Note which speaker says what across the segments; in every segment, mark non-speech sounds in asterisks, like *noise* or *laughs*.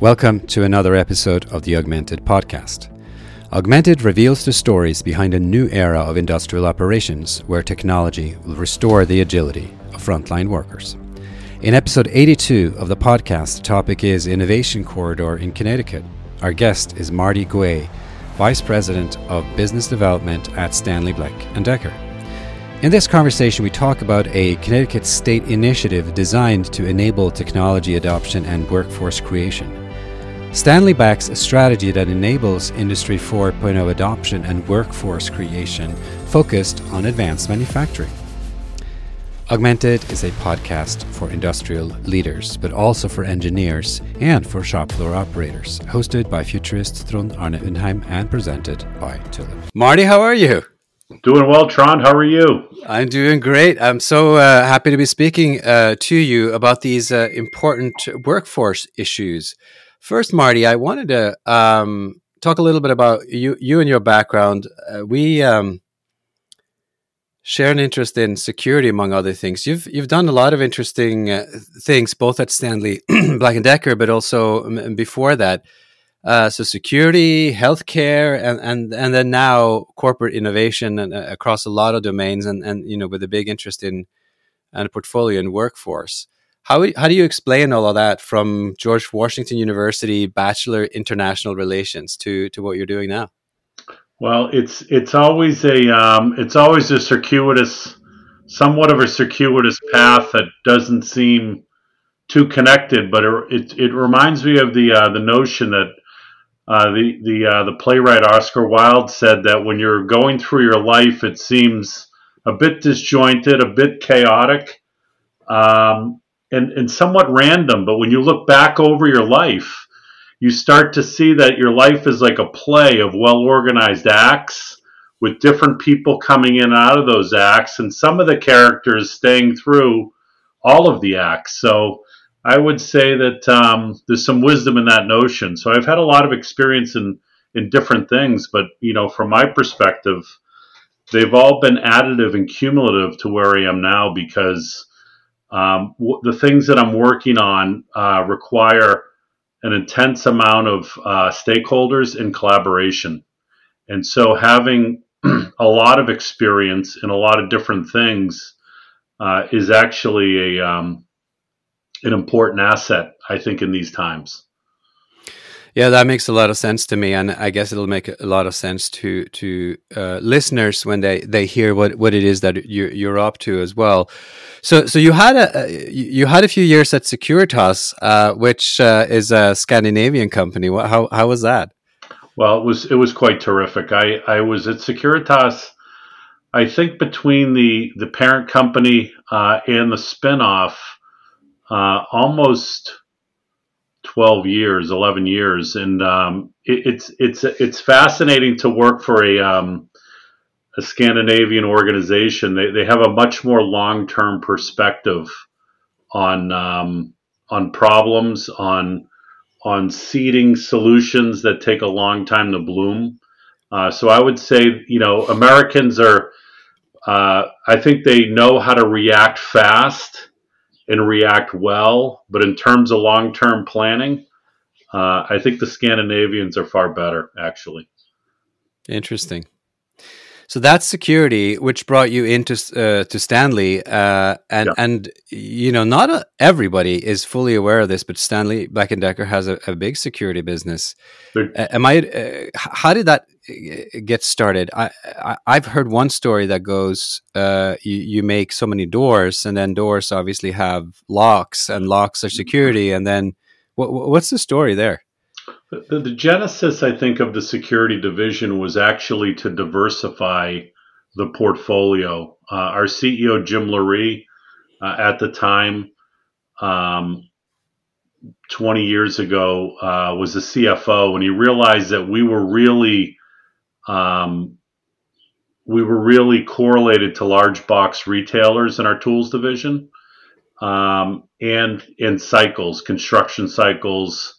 Speaker 1: Welcome to another episode of the Augmented Podcast. Augmented reveals the stories behind a new era of industrial operations where technology will restore the agility of frontline workers. In episode 82 of the podcast, the topic is Innovation Corridor in Connecticut. Our guest is Marty Guay, Vice President of Business Development at Stanley Black & Decker. In this conversation, we talk about a Connecticut state initiative designed to enable technology adoption and workforce creation. Stanley backs a strategy that enables Industry 4.0 adoption and workforce creation focused on advanced manufacturing. Augmented is a podcast for industrial leaders, but also for engineers and for shop floor operators, hosted by futurist Trond Arne Undheim and presented by Tulip. Marty, how are you?
Speaker 2: Doing well, Trond. How are you?
Speaker 1: I'm doing great. I'm so uh, happy to be speaking uh, to you about these uh, important workforce issues. First, Marty, I wanted to um, talk a little bit about you, you and your background. Uh, we um, share an interest in security, among other things. You've you've done a lot of interesting uh, things, both at Stanley *clears throat* Black and Decker, but also um, before that. Uh, so security, healthcare, and, and and then now corporate innovation and, uh, across a lot of domains, and, and you know with a big interest in and portfolio and workforce. How how do you explain all of that from George Washington University Bachelor International Relations to to what you're doing now?
Speaker 2: Well, it's it's always a um, it's always a circuitous, somewhat of a circuitous path that doesn't seem too connected, but it it, it reminds me of the uh, the notion that uh, the the uh, the playwright Oscar Wilde said that when you're going through your life, it seems a bit disjointed, a bit chaotic, um, and and somewhat random. But when you look back over your life, you start to see that your life is like a play of well organized acts with different people coming in and out of those acts, and some of the characters staying through all of the acts. So I would say that um, there's some wisdom in that notion. So I've had a lot of experience in in different things, but you know, from my perspective, they've all been additive and cumulative to where I am now because um, w- the things that I'm working on uh, require an intense amount of uh, stakeholders and collaboration, and so having *clears throat* a lot of experience in a lot of different things uh, is actually a um, an important asset, I think, in these times.
Speaker 1: Yeah, that makes a lot of sense to me, and I guess it'll make a lot of sense to to uh, listeners when they, they hear what, what it is that you, you're up to as well. So so you had a you had a few years at Securitas, uh, which uh, is a Scandinavian company. How how was that?
Speaker 2: Well, it was it was quite terrific. I I was at Securitas. I think between the the parent company uh, and the spinoff uh, almost 12 years, 11 years, and um, it, it's it's it's fascinating to work for a um, a Scandinavian organization. They they have a much more long term perspective on um, on problems, on on seeding solutions that take a long time to bloom. Uh, so I would say, you know, Americans are. Uh, I think they know how to react fast and react well. But in terms of long term planning, uh, I think the Scandinavians are far better, actually.
Speaker 1: Interesting. So that's security, which brought you into uh, to Stanley, uh, and yeah. and you know not a, everybody is fully aware of this, but Stanley Black and Decker has a, a big security business. Uh, am I? Uh, how did that uh, get started? I, I have heard one story that goes, uh, you you make so many doors, and then doors obviously have locks, and locks are security, and then what, what's the story there?
Speaker 2: The, the, genesis, I think, of the security division was actually to diversify the portfolio. Uh, our CEO, Jim Loree, uh, at the time, um, 20 years ago, uh, was the CFO, and he realized that we were really um, we were really correlated to large box retailers in our tools division um, and in cycles, construction cycles,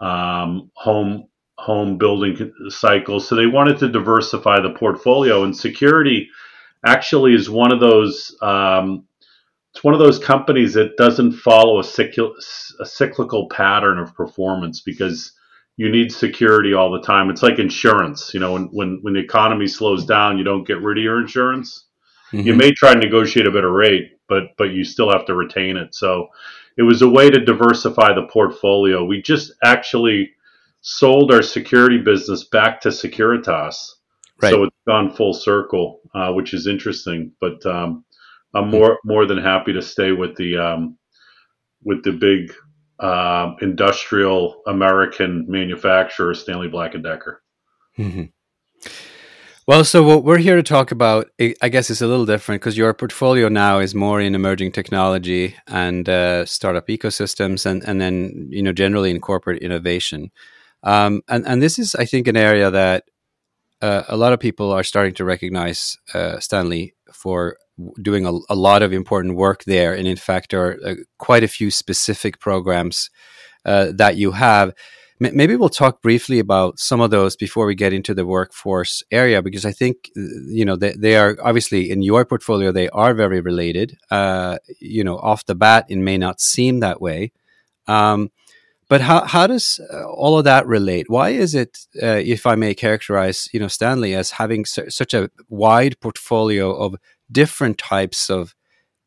Speaker 2: um, home home building cycles. So they wanted to diversify the portfolio, and security actually is one of those um, it's one of those companies that doesn't follow a, cycl- a cyclical pattern of performance because you need security all the time. It's like insurance. You know, when, when, when the economy slows down, you don't get rid of your insurance. Mm-hmm. You may try to negotiate a better rate, but but you still have to retain it. So it was a way to diversify the portfolio. We just actually sold our security business back to Securitas. Right. So it's gone full circle, uh, which is interesting. But um, I'm more more than happy to stay with the um, with the big uh, industrial American manufacturer, Stanley Black and Decker.
Speaker 1: Mm-hmm. Well, so what we're here to talk about, I guess, is a little different because your portfolio now is more in emerging technology and uh, startup ecosystems, and and then you know generally in corporate innovation. Um, and and this is, I think, an area that uh, a lot of people are starting to recognize uh, Stanley for doing a, a, lot of important work there, and in fact, there are uh, quite a few specific programs uh, that you have. M- maybe we'll talk briefly about some of those before we get into the workforce area, because I think uh, you know they, they are obviously in your portfolio they are very related. Uh, you know, off the bat, it may not seem that way. Um, but how, how does uh, all of that relate? Why is it, uh, if I may characterize, you know, Stanley as having su- such a wide portfolio of different types of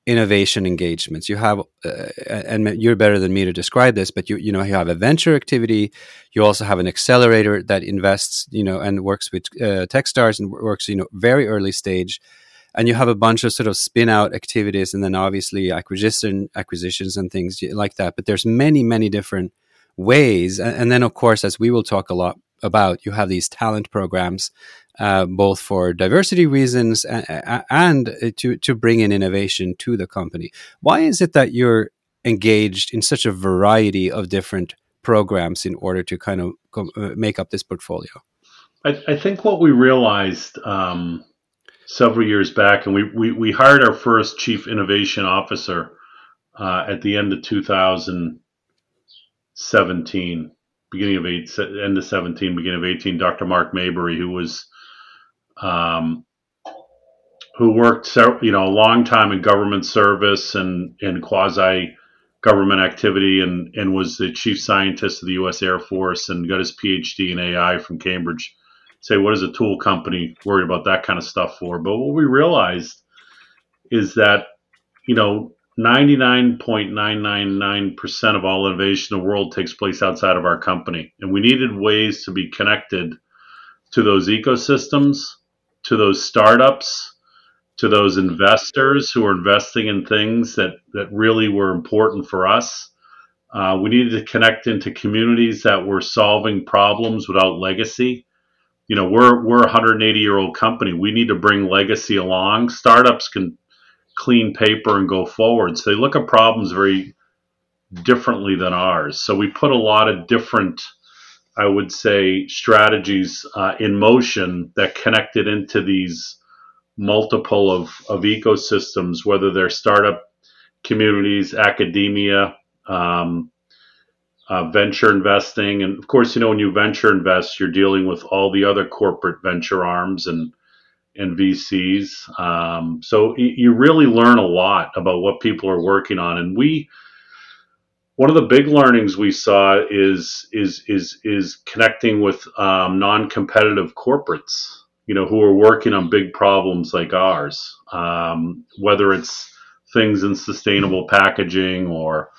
Speaker 1: innovation engagements? You have, uh, and you're better than me to describe this, but you you know you have a venture activity. You also have an accelerator that invests, you know, and works with uh, TechStars and works, you know, very early stage and you have a bunch of sort of spin out activities and then obviously acquisition acquisitions and things like that but there's many many different ways. And, then, of course, as we will talk a lot about, you have these talent programs, uh, both for diversity reasons and, and to, to bring in innovation to the company. Why is it that you're engaged in such a variety of different programs in order to kind of uh, make up this portfolio?
Speaker 2: I, I think what we realized um, several years back, and we, we, we, hired our first chief innovation officer uh, at the end of 2017, beginning of eight, end of 17, beginning of 18, Dr. Mark Maybury, who was, um, who worked, you know, a long time in government service and, and quasi government activity and, and was the chief scientist of the U.S. Air Force and got his PhD in AI from Cambridge. Say, what is a tool company worried about that kind of stuff for? But what we realized is that, you know, 99.999% of all innovation in the world takes place outside of our company. And we needed ways to be connected to those ecosystems, to those startups, to those investors who are investing in things that, that really were important for us. Uh, we needed to connect into communities that were solving problems without legacy. You know, we're we're a 180 year old company. We need to bring legacy along. Startups can clean paper and go forward. So they look at problems very differently than ours. So we put a lot of different, I would say, strategies uh, in motion that connected into these multiple of, of ecosystems, whether they're startup communities, academia, um, uh, venture investing. And of course, you know, when you venture invest, you're dealing with all the other corporate venture arms and and VCs. Um, so you really learn a lot about what people are working on. And we, one of the big learnings we saw is is is is connecting with um, non-competitive corporates. You know, who are working on big problems like ours, um, whether it's things in sustainable packaging or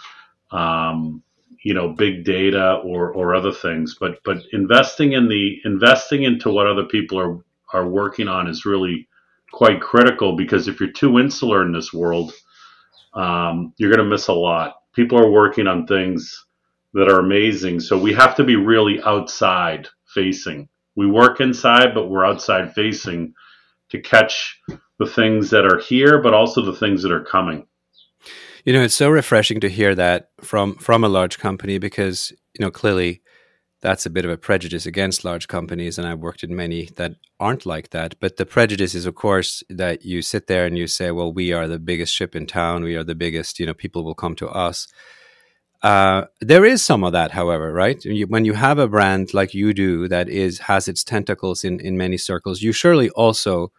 Speaker 2: um, you know big data or or other things but but investing in the investing into what other people are are working on is really quite critical because if you're too insular in this world, um, you're going to miss a lot. People are working on things that are amazing. So we have to be really outside facing. We work inside, but we're outside facing to catch the things that are here, but also the things that are coming.
Speaker 1: You know, it's so refreshing to hear that from from a large company because you know clearly that's a bit of a prejudice against large companies, and I've worked in many that aren't like that. But the prejudice is, of course, that you sit there and you say, "Well, we are the biggest ship in town. We are the biggest. You know, people will come to us." Uh, there is some of that, however, right? when you have a brand like you do that is has its tentacles in in many circles, you surely also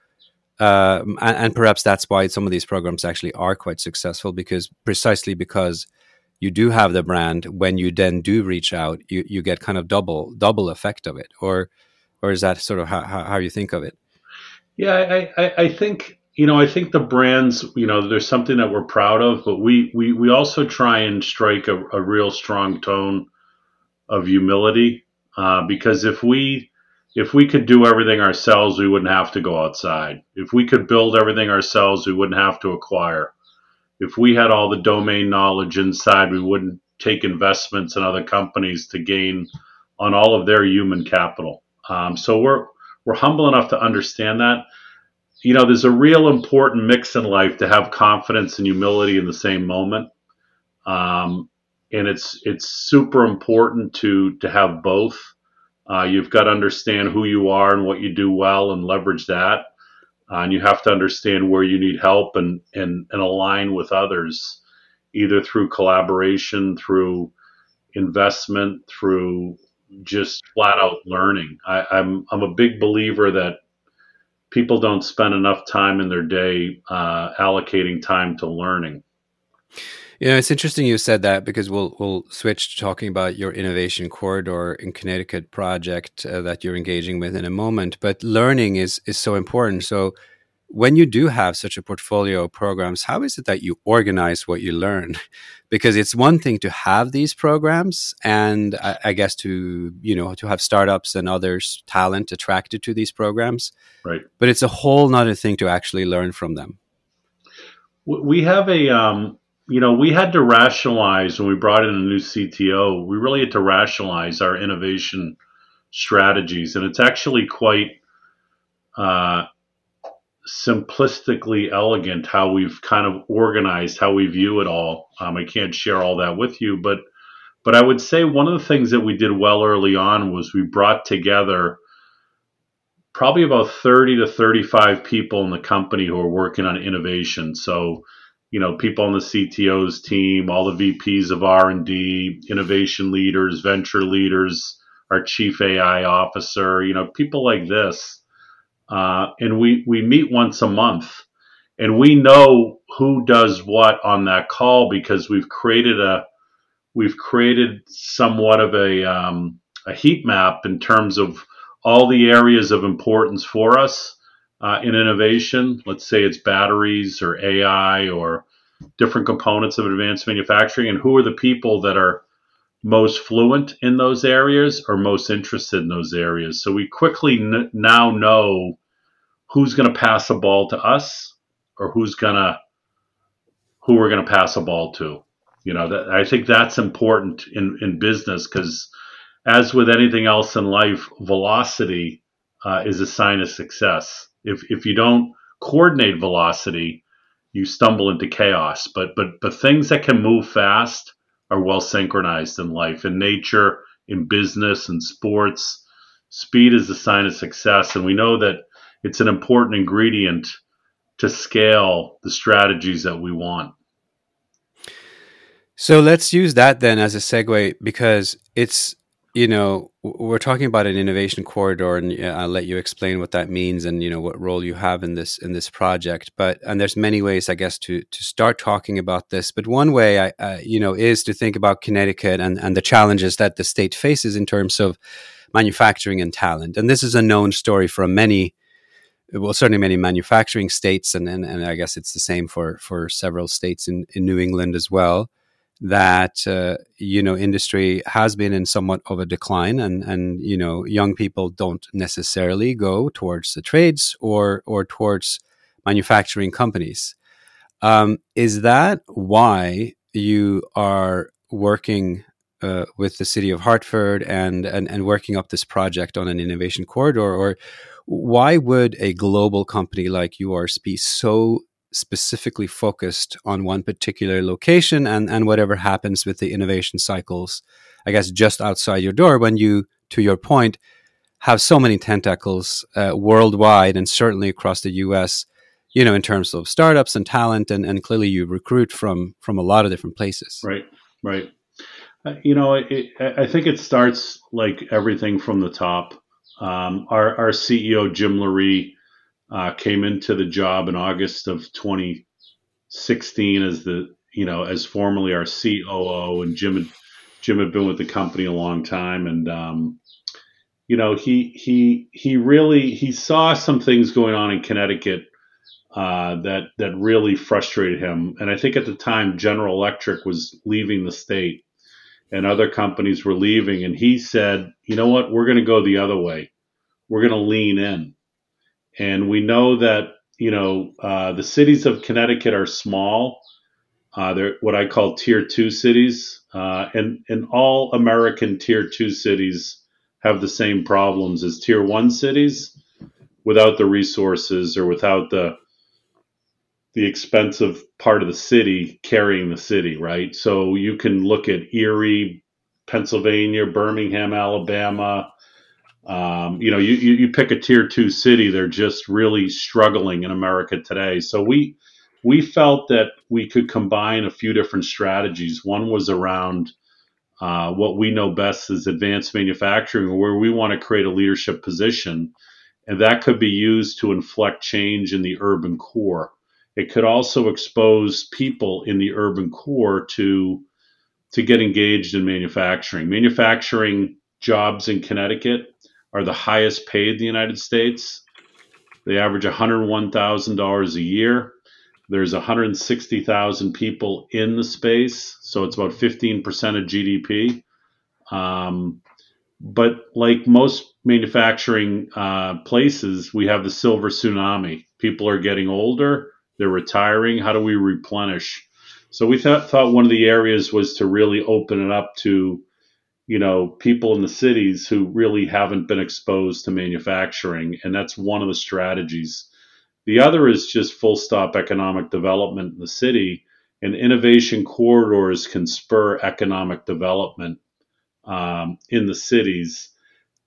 Speaker 1: um, and, and, perhaps that's why some of these programs actually are quite successful because precisely because you do have the brand when you then do reach out you, you get kind of double double effect of it or or is that sort of how, how you think of it
Speaker 2: yeah I, I, I think you know i think the brands you know there's something that we're proud of but we we, we also try and strike a, a real strong tone of humility uh, because if we if we could do everything ourselves, we wouldn't have to go outside. If we could build everything ourselves, we wouldn't have to acquire. If we had all the domain knowledge inside, we wouldn't take investments in other companies to gain on all of their human capital. Um, so we're we're humble enough to understand that. You know, there's a real important mix in life to have confidence and humility in the same moment, um, and it's it's super important to to have both. Uh, you've got to understand who you are and what you do well and leverage that. Uh, and you have to understand where you need help and, and, and align with others, either through collaboration, through investment, through just flat out learning. I, I'm, I'm a big believer that people don't spend enough time in their day uh, allocating time to learning.
Speaker 1: You know, it's interesting you said that because we'll we'll switch to talking about your innovation corridor in Connecticut project uh, that you're engaging with in a moment. But learning is is so important. So when you do have such a portfolio of programs, how is it that you organize what you learn? *laughs* because it's one thing to have these programs, and I, I, guess to you know to have startups and others talent attracted to these programs,
Speaker 2: right?
Speaker 1: But it's a whole nother thing to actually learn from them.
Speaker 2: We have a um, you know, we had to rationalize when we brought in a new CTO. We really had to rationalize our innovation strategies, and it's actually quite uh, simplistically elegant how we've kind of organized how we view it all. Um, I can't share all that with you, but but I would say one of the things that we did well early on was we brought together probably about 30 to 35 people in the company who are working on innovation. So you know people on the CTO's team, all the VPs of R and D, innovation leaders, venture leaders, our chief AI officer, you know people like this, uh, and we we meet once a month, and we know who does what on that call because we've created a we've created somewhat of a um, a heat map in terms of all the areas of importance for us uh, in innovation. Let's say it's batteries or AI or different components of advanced manufacturing, and who are the people that are most fluent in those areas or most interested in those areas. So we quickly n- now know who's going to pass a ball to us or who's going to who we're going to pass a ball to. You know, that, I think that's important in, in business because, as with anything else in life, velocity uh, is a sign of success if if you don't coordinate velocity, you stumble into chaos. But but but things that can move fast are well synchronized in life, in nature, in business, and sports. Speed is a sign of success, and we know that it's an important ingredient to scale the strategies that we want.
Speaker 1: So let's use that then as a segue because it's you know we're talking about an innovation corridor and i'll let you explain what that means and you know what role you have in this in this project. But and there's many ways i guess to to start talking about this. But one way i uh, you know is to think about connecticut and and the challenges that the state faces in terms of manufacturing and talent. And this is a known story from many well certainly many manufacturing states and and, and i guess it's the same for for several states in in new england as well that uh, you know industry has been in somewhat of a decline and and you know young people don't necessarily go towards the trades or or towards manufacturing companies. Um, is that why you are working uh, with the city of Hartford and, and and working up this project on an innovation corridor? Or why would a global company like yours be so specifically focused on one particular location and, and whatever happens with the innovation cycles, I guess, just outside your door when you, to your point, have so many tentacles uh, worldwide and certainly across the US, you know, in terms of startups and talent. And, and clearly you recruit from, from a lot of different places.
Speaker 2: Right, right. Uh, you know, it, I think it starts like everything from the top. Um, our, our CEO, Jim Loree, uh, came into the job in August of 2016 as the you know as formerly our COO, and Jim had, Jim had been with the company a long time, and um, you know he he he really he saw some things going on in Connecticut uh, that that really frustrated him. And I think at the time General Electric was leaving the state, and other companies were leaving, and he said, "You know what? We're going to go the other way. We're going to lean in." And we know that you know uh, the cities of Connecticut are small. Uh, they're what I call tier two cities, uh, and and all American tier two cities have the same problems as tier one cities without the resources or without the the expensive part of the city carrying the city, right? So you can look at Erie, Pennsylvania, Birmingham, Alabama. Um, you know, you, you, pick a tier two city, they're just really struggling in America today. So we we felt that we could combine a few different strategies. One was around uh, what we know best as advanced manufacturing, where we want to create a leadership position, and that could be used to inflect change in the urban core. It could also expose people in the urban core to to get engaged in manufacturing. Manufacturing jobs in Connecticut are the highest paid in the United States. They average $101,000 a year. There's 160,000 people in the space, so it's about 15% of GDP. Um, but like most manufacturing uh, places, we have the silver tsunami. People are getting older they're retiring. How do we replenish? So we thought, thought one of the areas was to really open it up to, you know, people in the cities who really haven't been exposed to manufacturing, and that's one of the strategies. The other is just full stop economic development in the city, and innovation corridors can spur economic development um, in the cities.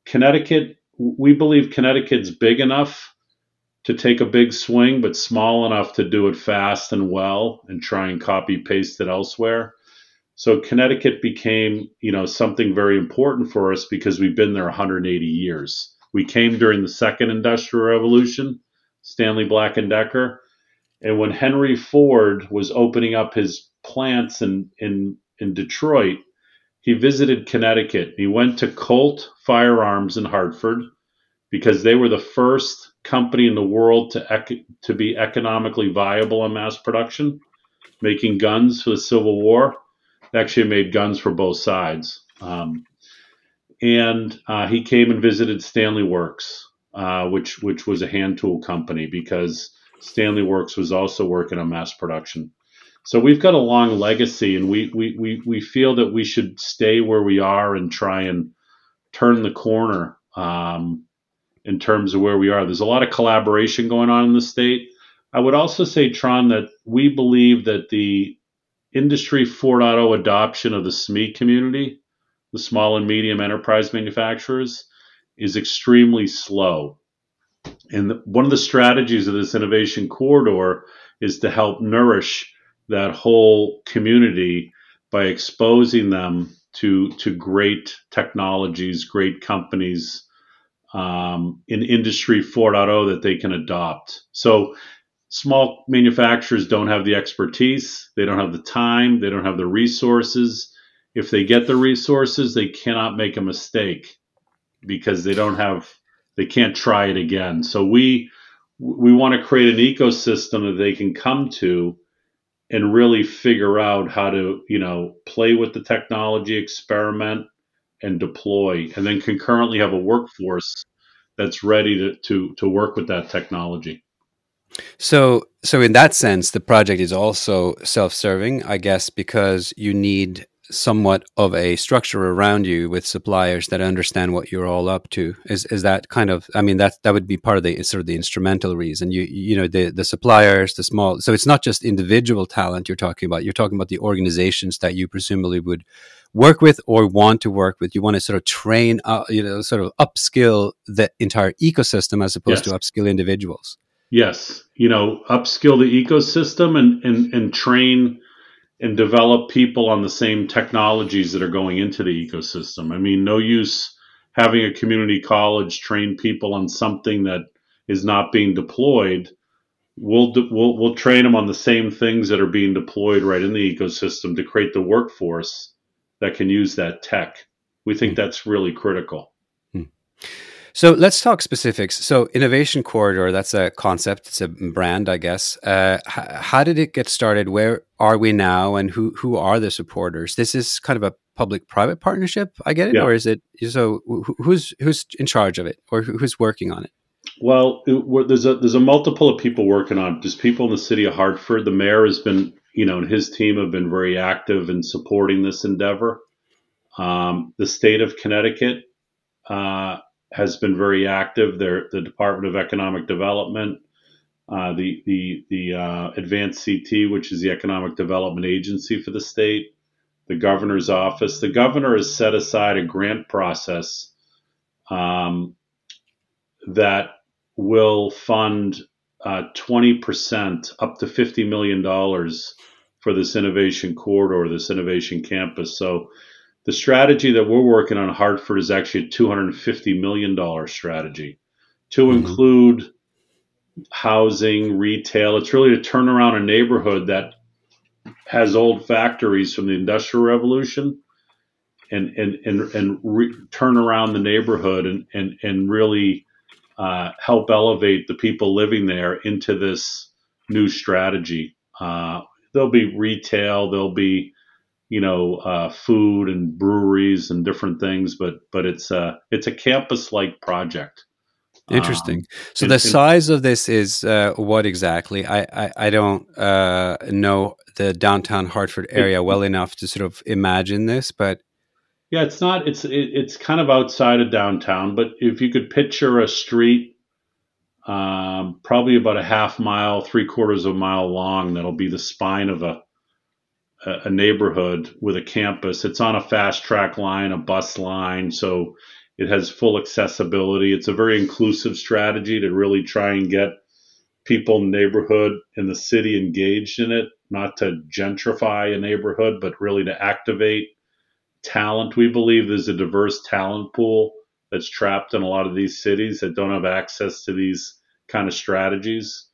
Speaker 2: Connecticut, we believe Connecticut's big enough to take a big swing, but small enough to do it fast and well and try and copy paste it elsewhere. So Connecticut became, you know, something very important for us because we've been there 180 years. We came during the second industrial revolution, Stanley Black and Decker, and when Henry Ford was opening up his plants in in in Detroit, he visited Connecticut. He went to Colt Firearms in Hartford because they were the first company in the world to ec- to be economically viable in mass production, making guns for the Civil War. Actually made guns for both sides. Um, and uh, he came and visited Stanley Works, uh, which which was a hand tool company because Stanley Works was also working on mass production. So we've got a long legacy, and we we we, we feel that we should stay where we are and try and turn the corner um, in terms of where we are. There's a lot of collaboration going on in the state. I would also say, Trond, that we believe that the Industry 4.0 adoption of the SME community, the small and medium enterprise manufacturers, is extremely slow. And one of the strategies of this innovation corridor is to help nourish that whole community by exposing them to to great technologies, great companies, um, in Industry 4.0 that they can adopt. So small manufacturers don't have the expertise, they don't have the time, they don't have the resources. If they get the resources, they cannot make a mistake because they don't have they can't try it again. So we we want to create an ecosystem that they can come to and really figure out how to, you know, play with the technology, experiment, and deploy, and then concurrently have a workforce that's ready to, to, to work with that technology.
Speaker 1: So, so in that sense, the project is also self-serving, I guess, because you need somewhat of a structure around you with suppliers that understand what you're all up to. Is is that kind of? I mean, that that would be part of the sort of the instrumental reason. You you know the the suppliers, the small. So it's not just individual talent you're talking about. You're talking about the organizations that you presumably would work with or want to work with. You want to sort of train, uh, you know, sort of upskill the entire ecosystem as opposed yes. to upskill individuals.
Speaker 2: Yes, you know, upskill the ecosystem and and and train and develop people on the same technologies that are going into the ecosystem. I mean, no use having a community college train people on something that is not being deployed, we'll we'll we'll train them on the same things that are being deployed right in the ecosystem to create the workforce that can use that tech. We think hmm. that's really critical. Hmm.
Speaker 1: So let's talk specifics. So innovation corridor, that's a concept. It's a brand, I guess. Uh, h- how did it get started? Where are we now, and who who are the supporters? This is kind of a public-private partnership. I get it, yeah. or is it? So who's who's in charge of it, or who's working on it?
Speaker 2: Well, it, there's a there's a multiple of people working on. It. There's people in the city of Hartford. The mayor has been, you know, and his team have been very active in supporting this endeavor. Um, the state of Connecticut. Uh, has been very active. The Department of Economic Development, uh, the the the uh, AdvanceCT, which is the economic development agency for the state, the governor's office. The governor has set aside a grant process um, that will fund uh, 20% up to $50 million for this innovation corridor, this innovation campus. So the strategy that we're working on Hartford is actually a $250 million strategy to mm-hmm. include housing, retail. It's really to turn around a neighborhood that has old factories from the Industrial Revolution and, and, and, and re- turn around the neighborhood and, and, and really uh, help elevate the people living there into this new strategy. Uh, there'll be retail, there'll be you know, uh, food and breweries and different things, but but it's a it's a campus like project.
Speaker 1: Interesting. Um, so the size of this is uh, what exactly? I I, I don't uh, know the downtown Hartford area well enough to sort of imagine this, but
Speaker 2: yeah, it's not. It's it, it's kind of outside of downtown, but if you could picture a street, um, probably about a half mile, three quarters of a mile long, that'll be the spine of a a neighborhood with a campus. It's on a fast track line, a bus line, so it has full accessibility. It's a very inclusive strategy to really try and get people in the neighborhood and the city engaged in it, not to gentrify a neighborhood, but really to activate talent. We believe there's a diverse talent pool that's trapped in a lot of these cities that don't have access to these kind of strategies.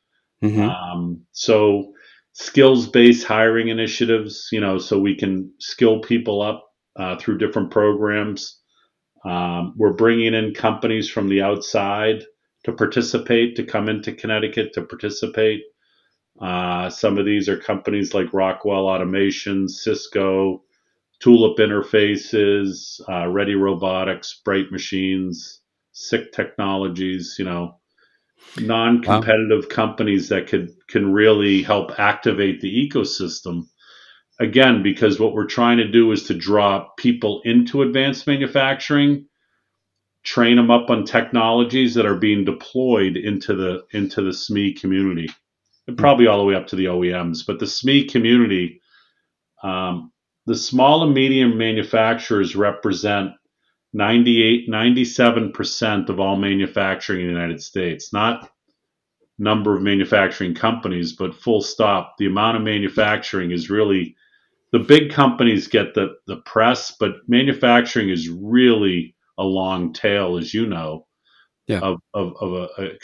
Speaker 2: Mm-hmm. Um, so skills based hiring initiatives, you know, so we can skill people up uh, through different programs. Um, we're bringing in companies from the outside to participate, to come into Connecticut to participate. Uh, some of these are companies like Rockwell Automation, Cisco, Tulip Interfaces, uh, Ready Robotics, Bright Machines, SICK Technologies, you know, non-competitive wow. companies that could can really help activate the ecosystem again because what we're trying to do is to draw people into advanced manufacturing train them up on technologies that are being deployed into the into the SME community and probably all the way up to the OEMs but the SME community um, the small and medium manufacturers represent 98, 97% of all manufacturing in the United States, not number of manufacturing companies, but full stop. The amount of manufacturing is really the big companies get the, the press, but manufacturing is really a long tail, as you know, yeah. of, of, of a, a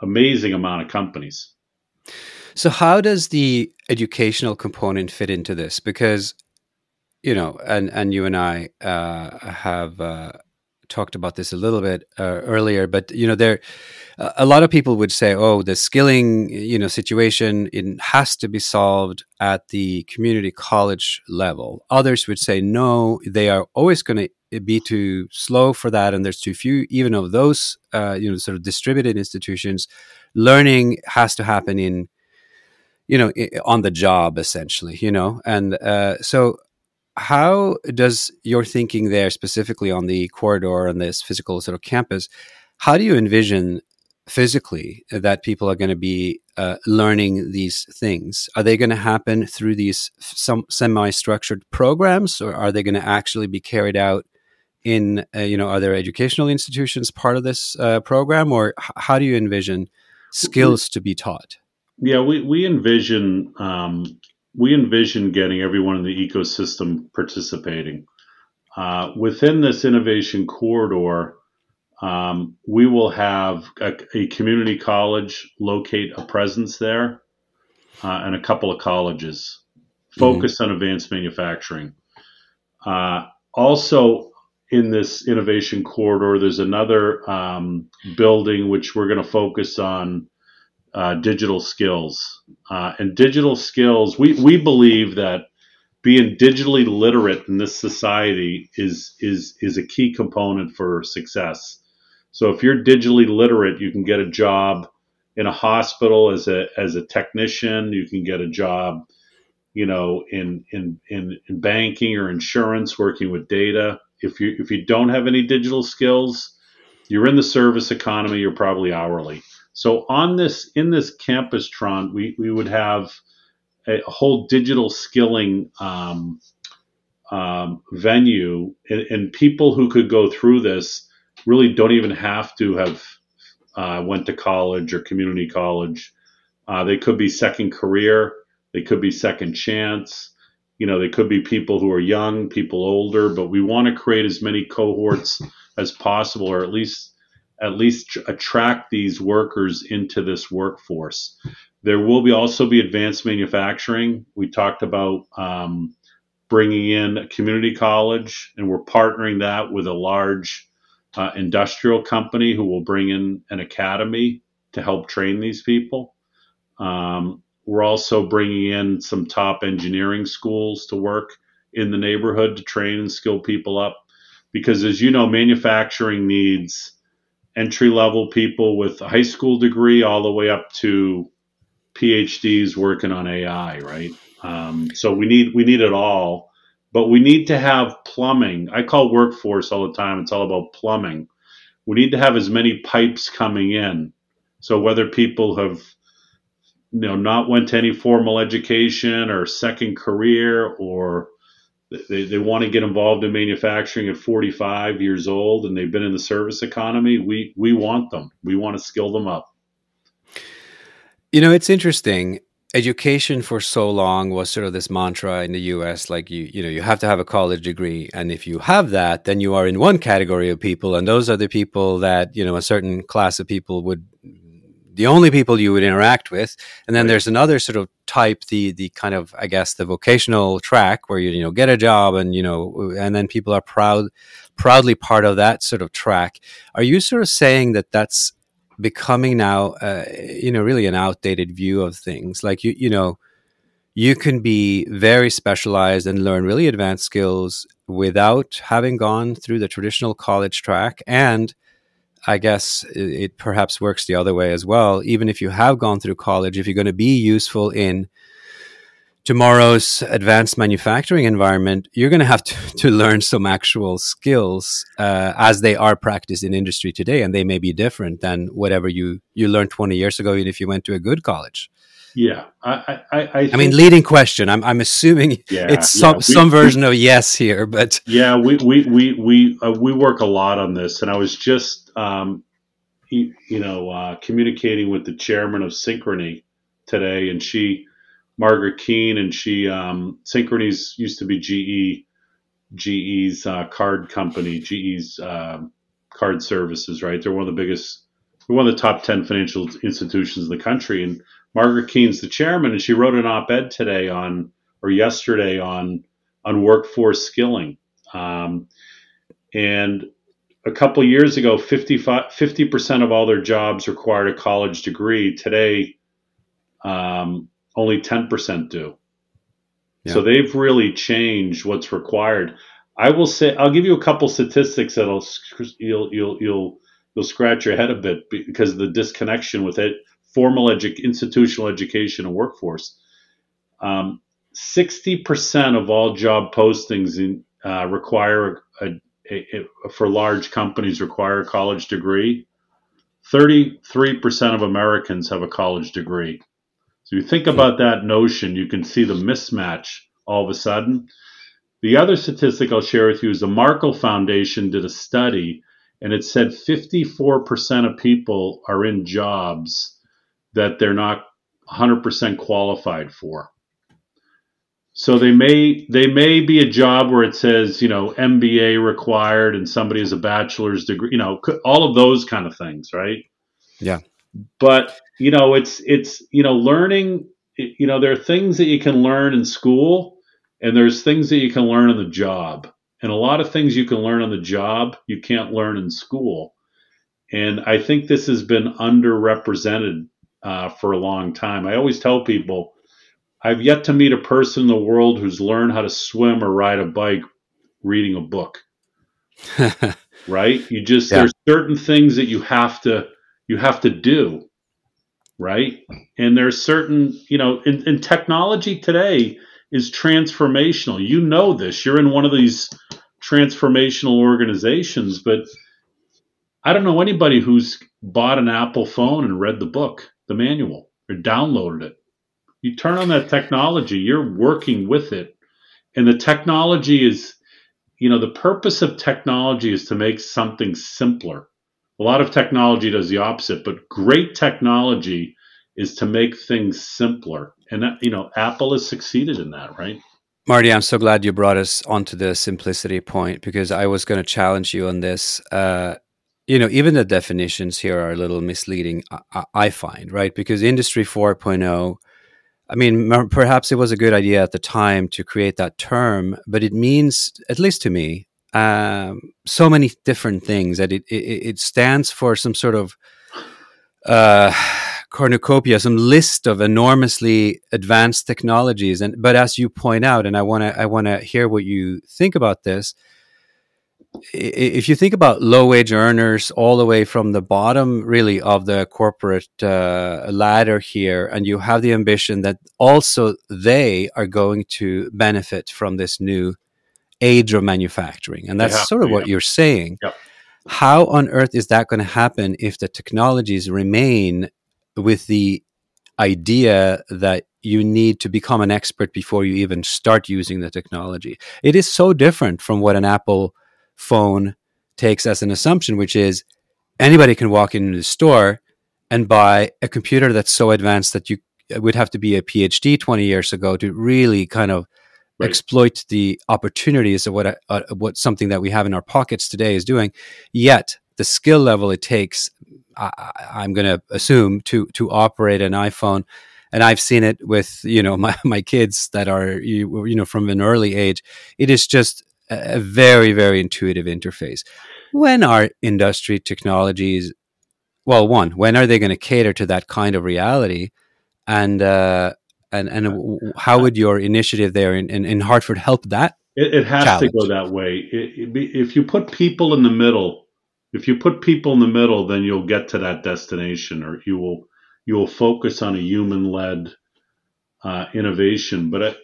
Speaker 2: amazing amount of companies.
Speaker 1: So, how does the educational component fit into this? Because you know, and and you and I uh, have uh, talked about this a little bit uh, earlier, but you know, there a lot of people would say, "Oh, the skilling, you know, situation it has to be solved at the community college level." Others would say, "No, they are always going to be too slow for that, and there's too few, even of those, uh, you know, sort of distributed institutions. Learning has to happen in." you know on the job essentially you know and uh, so how does your thinking there specifically on the corridor and this physical sort of campus how do you envision physically that people are going to be uh, learning these things? Are they going to happen through these some semi-structured programs or are they going to actually be carried out in uh, you know are there educational institutions part of this uh, program? Or h- how do you envision skills to be taught?
Speaker 2: Yeah we, we envision um, we envision getting everyone in the ecosystem participating. Uh, within this innovation corridor, Um, we will have a, a, community college locate a presence there uh, and a couple of colleges focused mm-hmm. on advanced manufacturing. Uh, also, in this innovation corridor, there's another um, building which we're going to focus on uh, digital skills. Uh, and digital skills, we, we believe that being digitally literate in this society is is is a key component for success. So if you're digitally literate, you can get a job in a hospital as a as a technician. You can get a job, you know, in in in, in banking or insurance, working with data. If you if you don't have any digital skills, you're in the service economy. You're probably hourly. So on this in this campus Trond, we we would have a whole digital skilling um, um, venue, and, and, people who could go through this really don't even have to have uh, went to college or community college. Uh, they could be second career, they could be second chance. You know, they could be people who are young, people older, but we want to create as many cohorts as possible, or at least at least attract these workers into this workforce. There will be also be advanced manufacturing. We talked about um, bringing in a community college, and we're partnering that with a large uh, industrial company who will bring in an academy to help train these people. Um, we're also bringing in some top engineering schools to work in the neighborhood to train and skill people up. Because as you know, manufacturing needs entry level people with a high school degree all the way up to PhDs working on AI, right? Um, so we need we need it all, but we need to have plumbing. I call workforce all the time. It's all about plumbing. We need to have as many pipes coming in. So whether people have you know not went to any formal education or second career or they, they want to get involved in manufacturing at 45 years old and they've been in the service economy we we want them we want to skill them up
Speaker 1: you know, it's interesting. Education for so long was sort of this mantra in the US like you you know you have to have a college degree and if you have that then you are in one category of people and those are the people that you know a certain class of people would the only people you would interact with and then right. there's another sort of type the the kind of i guess the vocational track where you you know get a job and you know and then people are proud proudly part of that sort of track are you sort of saying that that's becoming now, uh, you know, really an outdated view of things. Like you, you know, you can be very specialized and learn really advanced skills without having gone through the traditional college track. And I guess it, perhaps works the other way as well. Even if you have gone through college, if you're going to be useful in tomorrow's advanced manufacturing environment, you're going to have to, *laughs* to learn some actual skills uh, as they are practiced in industry today, and they may be different than whatever you you learned 20 years ago, even if you went to a good college.
Speaker 2: Yeah, I I, I,
Speaker 1: I mean, leading question. I'm I'm assuming *laughs* yeah, it's some yeah. we, some version of yes here, but
Speaker 2: yeah, we we we we uh, we work a lot on this, and I was just um, you, you know uh, communicating with the chairman of Synchrony today, and she Margaret Keane, and she um, Synchrony's used to be GE, GE's uh, card company, GE's uh, card services, right? They're one of the biggest, one of the top ten financial institutions in the country, and Margaret Keane's the chairman, and she wrote an op-ed today on or yesterday on on workforce skilling, um, and a couple years ago, 50 percent of all their jobs required a college degree. Today, um, only 10% do. Yeah. So they've really changed what's required. I will say I'll give you a couple statistics that'll you'll you'll you'll you'll scratch your head a bit because of the disconnection with it formal edu- institutional education and workforce. Um, 60% of all job postings in, uh, require a, a, a, for large companies require a college degree. 33% of Americans have a college degree. So you think about that notion, you can see the mismatch all of a sudden. The other statistic I'll share with you is the Markle Foundation did a study, and it said 54% of people are in jobs that they're not 100% qualified for. So they may they may be a job where it says you know MBA required and somebody has a bachelor's degree, you know, all of those kind of things, right?
Speaker 1: Yeah.
Speaker 2: But you know, it's it's you know, learning. You know, there are things that you can learn in school, and there's things that you can learn on the job. And a lot of things you can learn on the job you can't learn in school. And I think this has been underrepresented uh, for a long time. I always tell people I've yet to meet a person in the world who's learned how to swim or ride a bike reading a book. *laughs* right? You just yeah. there's certain things that you have to you have to do, right? And there's certain, you know, in, in technology today is transformational. You know this. You're in one of these transformational organizations, but I don't know anybody who's bought an Apple phone and read the book, the manual, or downloaded it. You turn on that technology, you're working with it. And the technology is, you know, the purpose of technology is to make something simpler. A lot of technology does the opposite, but great technology is to make things simpler. And that, you know, Apple has succeeded in that, right?
Speaker 1: Marty, I'm so glad you brought us onto the simplicity point because I was going to challenge you on this. Uh, you know, even the definitions here are a little misleading, I, I find, right? Because Industry 4.0 I mean, perhaps it was a good idea at the time to create that term, but it means, at least to me, um, so many different things that it, it, it stands for some sort of uh, cornucopia, some list of enormously advanced technologies. And but as you point out, and I want to I want to hear what you think about this if you think about low wage earners all the way from the bottom really of the corporate uh, ladder here and you have the ambition that also they are going to benefit from this new age of manufacturing and that's sort of what you're saying.
Speaker 2: Yep.
Speaker 1: how on earth is that going to happen if the technologies remain with the idea that you need to become an expert before you even start using the technology? It is so different from what an apple phone takes as an assumption, which is anybody can walk into the store and buy a computer that's so advanced that you would have to be a PhD 20 years ago to really kind of right. exploit the opportunities of what uh, what something that we have in our pockets today is doing. Yet the skill level it takes, I, am going to assume to to operate an iPhone. And I've seen it with you know *laughs* my, my kids that are you, you know from an early age. It is just a very, very intuitive interface. When are industry technologies, well, one, when are they going to cater to that kind of reality? And, uh, and, and how would your initiative there in, in, in Hartford help that?
Speaker 2: It, it has challenge? to go that way. It, it, if you put people in the middle, if you put people in the middle, then you'll get to that destination, or you will you will focus on a human led uh, innovation. But I,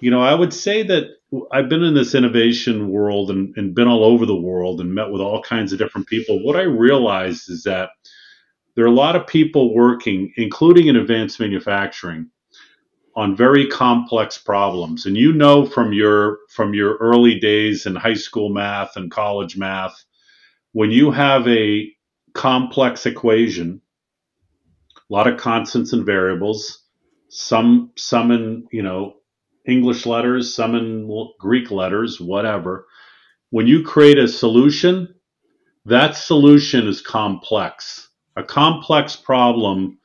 Speaker 2: you know, I would say that I've been in this innovation world and, and been all over the world and met with all kinds of different people. What I realized is that there are a lot of people working, including in advanced manufacturing, on very complex problems. And you know from your from your early days in high school math and college math, when you have a complex equation, a lot of constants and variables, some some in you know English letters, some in Greek letters, whatever. When you create a solution, that solution is complex. A complex problem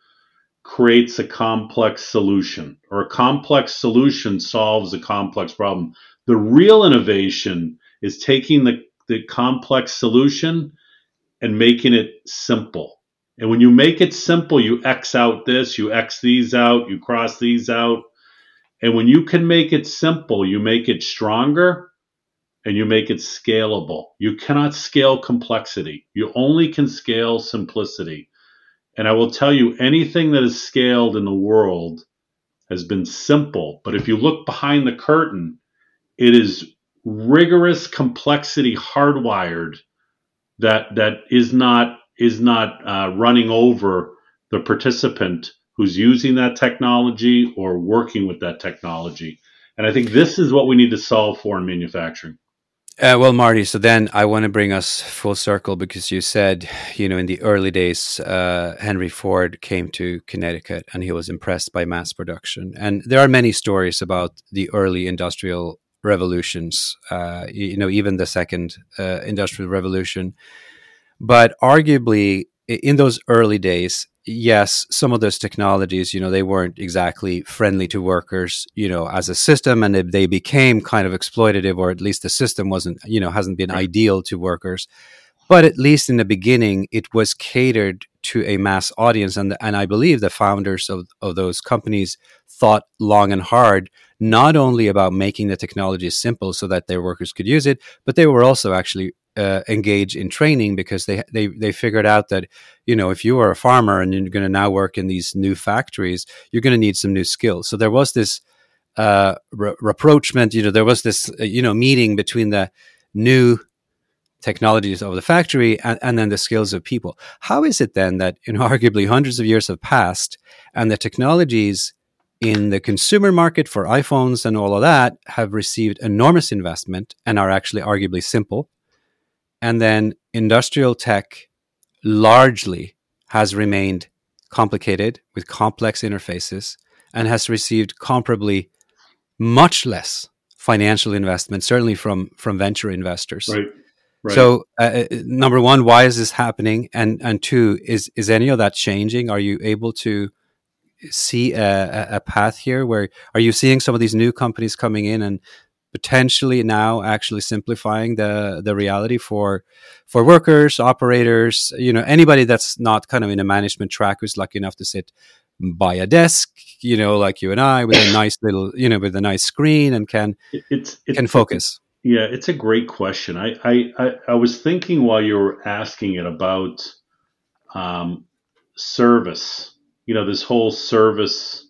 Speaker 2: creates a complex solution, or a complex solution solves a complex problem. The real innovation is taking the, the complex solution and making it simple. And when you make it simple, you X out this, you X these out, you cross these out, and when you can make it simple, you make it stronger and you make it scalable. You cannot scale complexity. You only can scale simplicity. And I will tell you, anything that is scaled in the world has been simple. But if you look behind the curtain, it is rigorous complexity hardwired that that is not is not uh, running over the participant who's using that technology or working with that technology. And I think this is what we need to solve for in manufacturing.
Speaker 1: Uh, well, Marty, so then I want to bring us full circle because you said, you know, in the early days, uh, Henry Ford came to Connecticut and he was impressed by mass production. And there are many stories about the early industrial revolutions, uh, you know, even the second uh, industrial revolution. But arguably, in those early days, yes, some of those technologies, you know, they weren't exactly friendly to workers, you know, as a system, and they became kind of exploitative, or at least the system wasn't, you know, hasn't been ideal to workers. But at least in the beginning, it was catered to a mass audience, and and I believe the founders of of those companies thought long and hard, not only about making the technology simple so that their workers could use it, but they were also actually uh, engage in training because they they they figured out that you know if you are a farmer and you're going to now work in these new factories, you're going to need some new skills. So there was this uh, re- rapprochement. You know, there was this uh, you know meeting between the new technologies of the factory and, and then the skills of people. How is it then that you know *laughs* arguably hundreds of years have passed and the technologies in the consumer market for iPhones and all of that have received enormous investment and are actually arguably simple and then industrial tech largely has remained complicated with complex interfaces and has received comparably much less financial investment, certainly from from venture investors.
Speaker 2: Right. Right.
Speaker 1: So, uh, uh, number one, why is this happening? And and two, is is any of that changing? Are you able to see a, a path here? Where are you seeing some of these new companies coming in and potentially now actually simplifying the the reality for for workers, operators, you know, anybody that's not kind of in a management track who's lucky enough to sit by a desk, you know, like you and I, with a *coughs* nice little, you know, with a nice screen and can
Speaker 2: it's, it's
Speaker 1: can focus.
Speaker 2: Yeah, it's a great question. I, I, I, I was thinking while you were asking it about um, service. You know, this whole service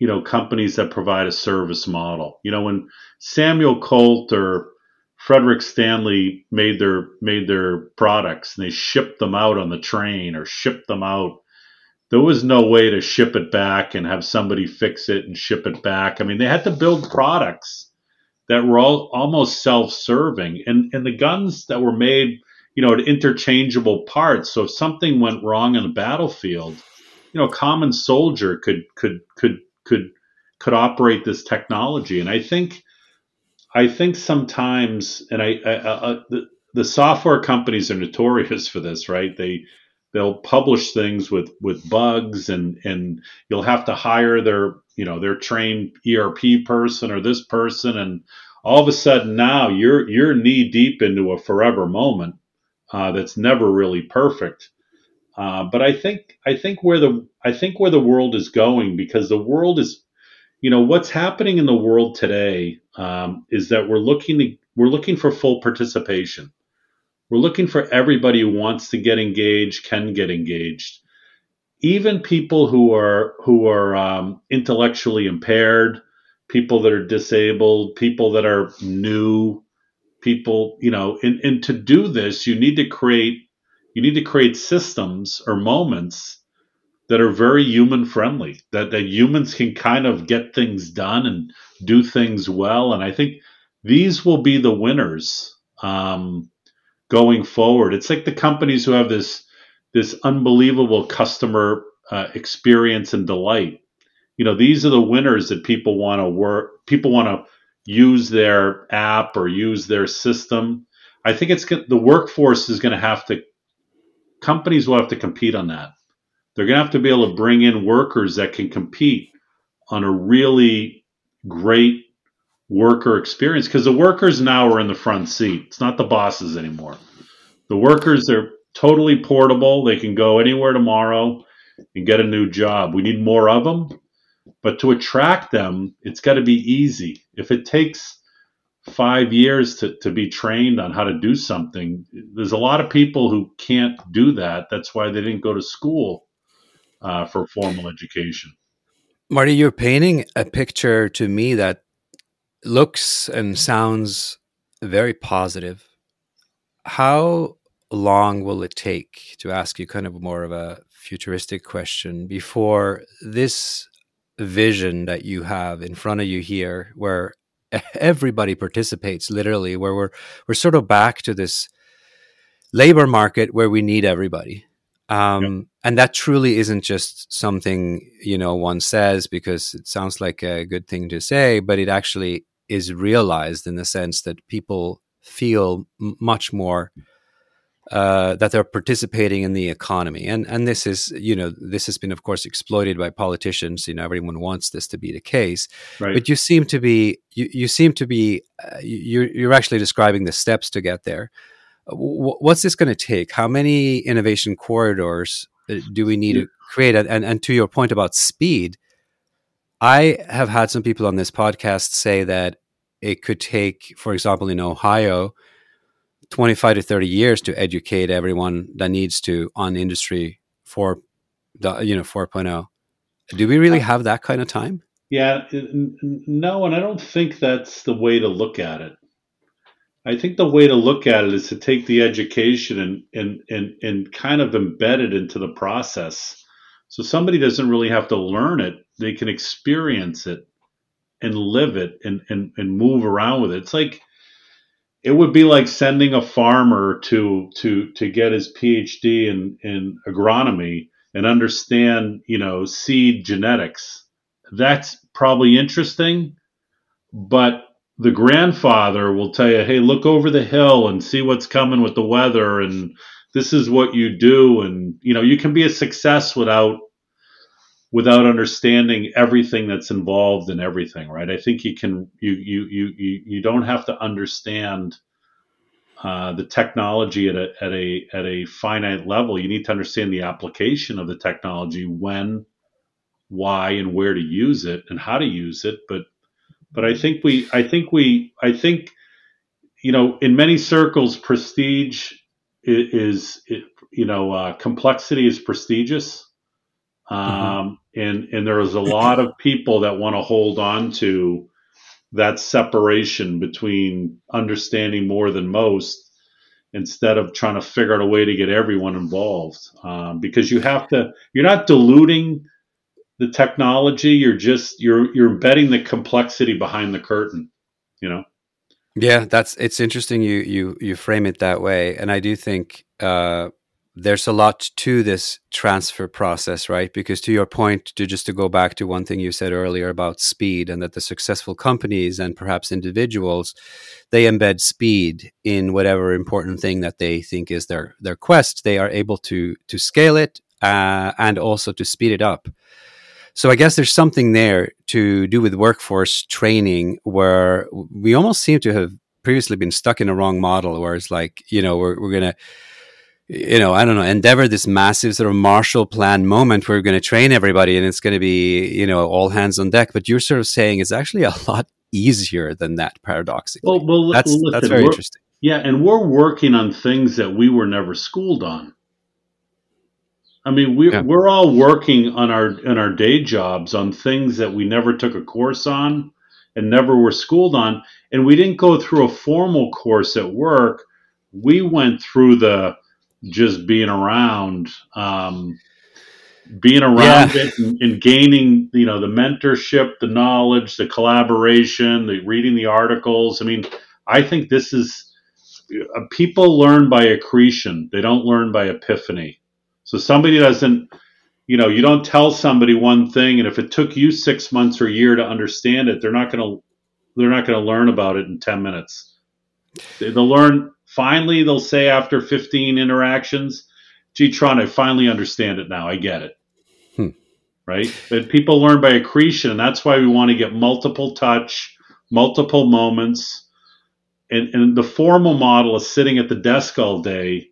Speaker 2: you know companies that provide a service model. You know when Samuel Colt or Frederick Stanley made their made their products and they shipped them out on the train or shipped them out. There was no way to ship it back and have somebody fix it and ship it back. I mean, they had to build products that were all almost self-serving, and and the guns that were made, you know, interchangeable parts. So if something went wrong on the battlefield, you know, a common soldier could could could could could operate this technology. And I think I think sometimes, and I, I, I the, the software companies are notorious for this, right? They they'll publish things with with bugs and and you'll have to hire their you know their trained ERP person or this person and all of a sudden now you're you're knee deep into a forever moment uh, that's never really perfect uh, but I think I think where the I think where the world is going because the world is, you know, what's happening in the world today um, is that we're looking to, we're looking for full participation. We're looking for everybody who wants to get engaged can get engaged. Even people who are who are um, intellectually impaired, people that are disabled, people that are new, people, you know, and, and to do this, you need to create you need to create systems or moments that are very human friendly that, that humans can kind of get things done and do things well. And i think these will be the winners um, going forward. It's like the companies who have this this unbelievable customer uh, experience and delight. You know these are the winners that people want to work people want to use their app or use their system. I think it's the workforce is going to have to companies will have to compete on that. They're going to have to be able to bring in workers that can compete on a really great worker experience because the workers now are in the front seat. It's not the bosses anymore. The workers are totally portable. They can go anywhere tomorrow and get a new job. We need more of them. But to attract them, it's got to be easy. If it takes five years to, to be trained on how to do something. There's a lot of people who can't do that. That's why they didn't go to school uh, for formal education.
Speaker 1: Marty, you're painting a picture to me that looks and sounds very positive. How long will it take to ask you kind of more of a futuristic question before this vision that you have in front of you here, where *laughs* everybody participates literally where we're we're sort of back to this labor market where we need everybody um, yep. and that truly isn't just something you know one says because it sounds like a good thing to say but it actually is realized in the sense that people feel m- much more uh, that they're participating in the economy, and and this is you know this has been of course exploited by politicians. You know everyone wants this to be the case, right. but you seem to be you, you seem to be uh, you're you're actually describing the steps to get there. W- what's this going to take? How many innovation corridors uh, do we need to create? And, and and to your point about speed, I have had some people on this podcast say that it could take, for example, in Ohio 25 to 30 years to educate everyone that needs to on industry 4 you know 4.0 do we really have that kind of time?
Speaker 2: Yeah no and i don't think that's the way to look at it i think the way to look at it is to take the education and and and, and kind of embed it into the process. So somebody doesn't really have to learn it. They can experience it and live it and, and, and move around with it. It's like it would be like sending a farmer to to to get his PhD in in agronomy and understand, you know, seed genetics. That's probably interesting, but the grandfather will tell you, "Hey, look over the hill and see what's coming with the weather and this is what you do and you know, you can be a success without without understanding everything that's involved in everything, right? I think you can you you you you, you don't have to understand uh, the technology at a at a at a finite level. You need to understand the application of the technology, when, why, and where to use it, and how to use it. But but I think we I think we I think you know in many circles prestige is, is you know uh, complexity is prestigious Mm-hmm. Um, and and there is a lot of people that want to hold on to that separation between understanding more than most instead of trying to figure out a way to get everyone involved um, because you have to you're not diluting the technology you're just you're you're embedding the complexity behind the curtain you know
Speaker 1: yeah that's it's interesting you you you frame it that way and i do think uh there's a lot to this transfer process, right? Because to your point, to just to go back to one thing you said earlier about speed and that the successful companies and perhaps individuals, they embed speed in whatever important thing that they think is their their quest. They are able to to scale it uh, and also to speed it up. So I guess there's something there to do with workforce training where we almost seem to have previously been stuck in a wrong model where it's like, you know, we're, we're going to you know, I don't know, endeavor this massive sort of Marshall Plan moment where we're going to train everybody and it's going to be, you know, all hands on deck. But you're sort of saying it's actually a *laughs* lot easier than that, paradoxically. Well, well that's listen, that's very interesting.
Speaker 2: Yeah, and we're working on things that we were never schooled on. I mean, we yeah. we're all working on our in our day jobs on things that we never took a course on and never were schooled on, and we didn't go through a formal course at work. We went through the just being around, um, being around yeah. it and, and, gaining, you know, the mentorship, the knowledge, the collaboration, the reading the articles. I mean, I think this is uh, people learn by accretion. They don't learn by epiphany. So somebody doesn't, you know, you don't tell somebody one thing, and if it took you six months or a year to understand it, they're not going to, they're not going to learn about it in ten minutes. They'll learn Finally, they'll say after 15 interactions, gee, Trond, I finally understand it now. I get it. Hmm. Right? But people learn by accretion, and that's why we want to get multiple touch, multiple moments. And, and the formal model of sitting at the desk all day,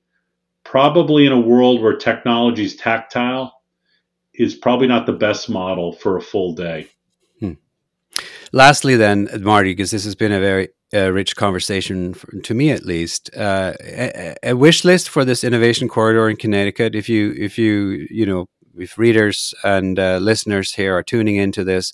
Speaker 2: probably in a world where technology is tactile, is probably not the best model for a full day. Hmm.
Speaker 1: Lastly, then, Marty, because this has been a very a rich conversation for, to me at least. Uh, a, a, wish list for this innovation corridor in Connecticut. If you if you you know if readers and uh, listeners here are tuning into this,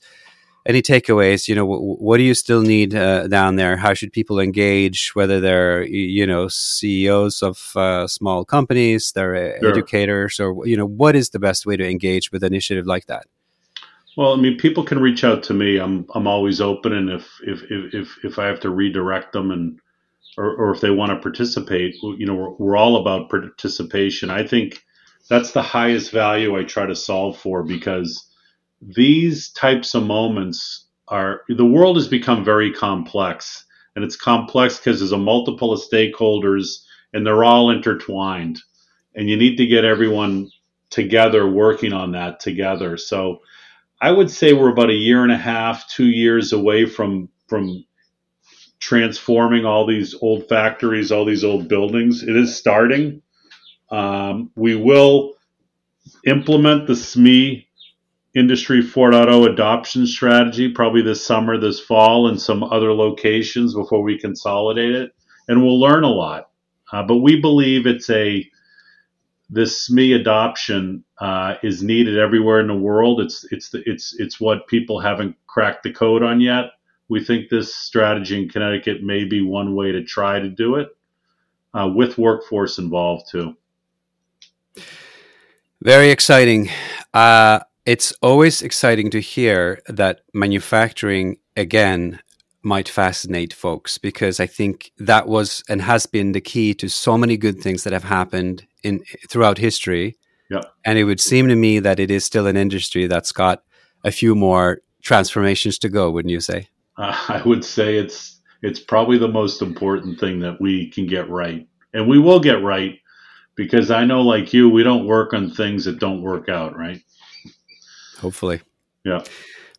Speaker 1: any takeaways? You know, w- what do you still need uh, down there? How should people engage? Whether they're you know CEOs of uh, small companies, they're sure. educators, or you know, what is the best way to engage with an initiative like that?
Speaker 2: Well, I mean, people can reach out to me. I'm I'm always open, and if if if if I have to redirect them and or, or if they want to participate, you know, we're, we're all about participation. I think that's the highest value I try to solve for because these types of moments are the world has become very complex, and it's complex because there's a multiple of stakeholders and they're all intertwined, and you need to get everyone together working on that together. So I would say we're about a year and a half, two years away from from transforming all these old factories, all these old buildings. It is starting. Um, we will implement the SME Industry 4.0 adoption strategy probably this summer, this fall, in some other locations before we consolidate it, and we'll learn a lot. Uh, but we believe it's a this SME adoption uh, is needed everywhere in the world. It's it's the, it's it's what people haven't cracked the code on yet. We think this strategy in Connecticut may be one way to try to do it, uh, with workforce involved too.
Speaker 1: Very exciting. Uh, it's always exciting to hear that manufacturing again might fascinate folks because I think that was and has been the key to so many good things that have happened in throughout history.
Speaker 2: Yeah.
Speaker 1: And it would seem to me that it is still an industry that's got a few more transformations to go, wouldn't you say?
Speaker 2: Uh, *laughs* I would say it's it's probably the most important thing that we can get right. And we will get right because I know like you, we don't work on things that don't work out, right?
Speaker 1: Hopefully.
Speaker 2: Yeah.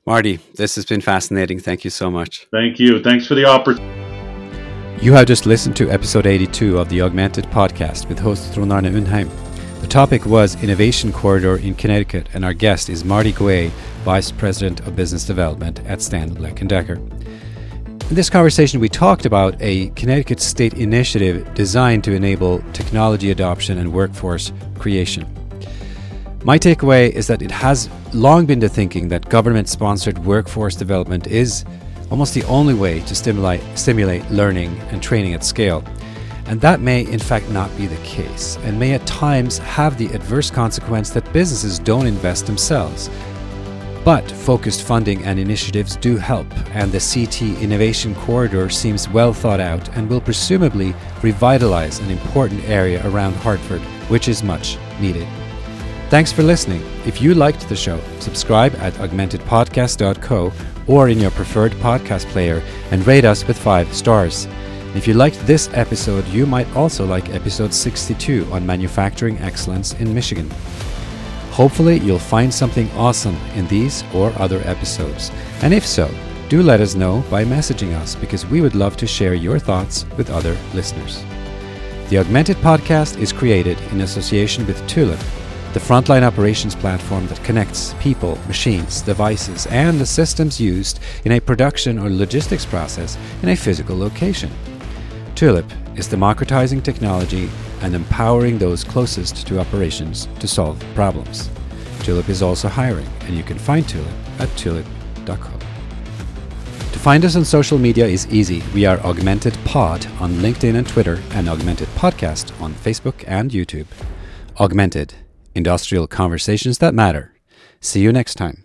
Speaker 1: Marty, this has been fascinating. Thank you so much.
Speaker 2: Thank you. Thanks for the opportunity.
Speaker 1: You have just listened to episode 82 of the Augmented Podcast with host Trond-Arne The topic was Innovation Corridor in Connecticut, and our guest is Marty Guay, Vice President of Business Development at Stanley Black & Decker. In this conversation, we talked about a Connecticut state initiative designed to enable technology adoption and workforce creation. My takeaway is that it has long been the thinking that government sponsored workforce development is almost the only way to stimulate, stimulate learning and training at scale. And that may, in fact, not be the case, and may at times have the adverse consequence that businesses don't invest themselves. But focused funding and initiatives do help, and the CT Innovation Corridor seems well thought out and will presumably revitalize an important area around Hartford, which is much needed. Thanks for listening. If you liked the show, subscribe at augmentedpodcast.co or in your preferred podcast player and rate us with five stars. If you liked this episode, you might also like episode 62 on manufacturing excellence in Michigan. Hopefully, you'll find something awesome in these or other episodes. And if so, do let us know by messaging us because we would love to share your thoughts with other listeners. The Augmented Podcast is created in association with Tulip the frontline operations platform that connects people, machines, devices, and the systems used in a production or logistics process in a physical location. Tulip is democratizing technology and empowering those closest to operations to solve problems. Tulip is also hiring, and you can find Tulip at tulip.com. To find us on social media is easy. We are Augmented Pod on LinkedIn and Twitter, and Augmented Podcast on Facebook and YouTube. Augmented industrial conversations that matter. See you next time.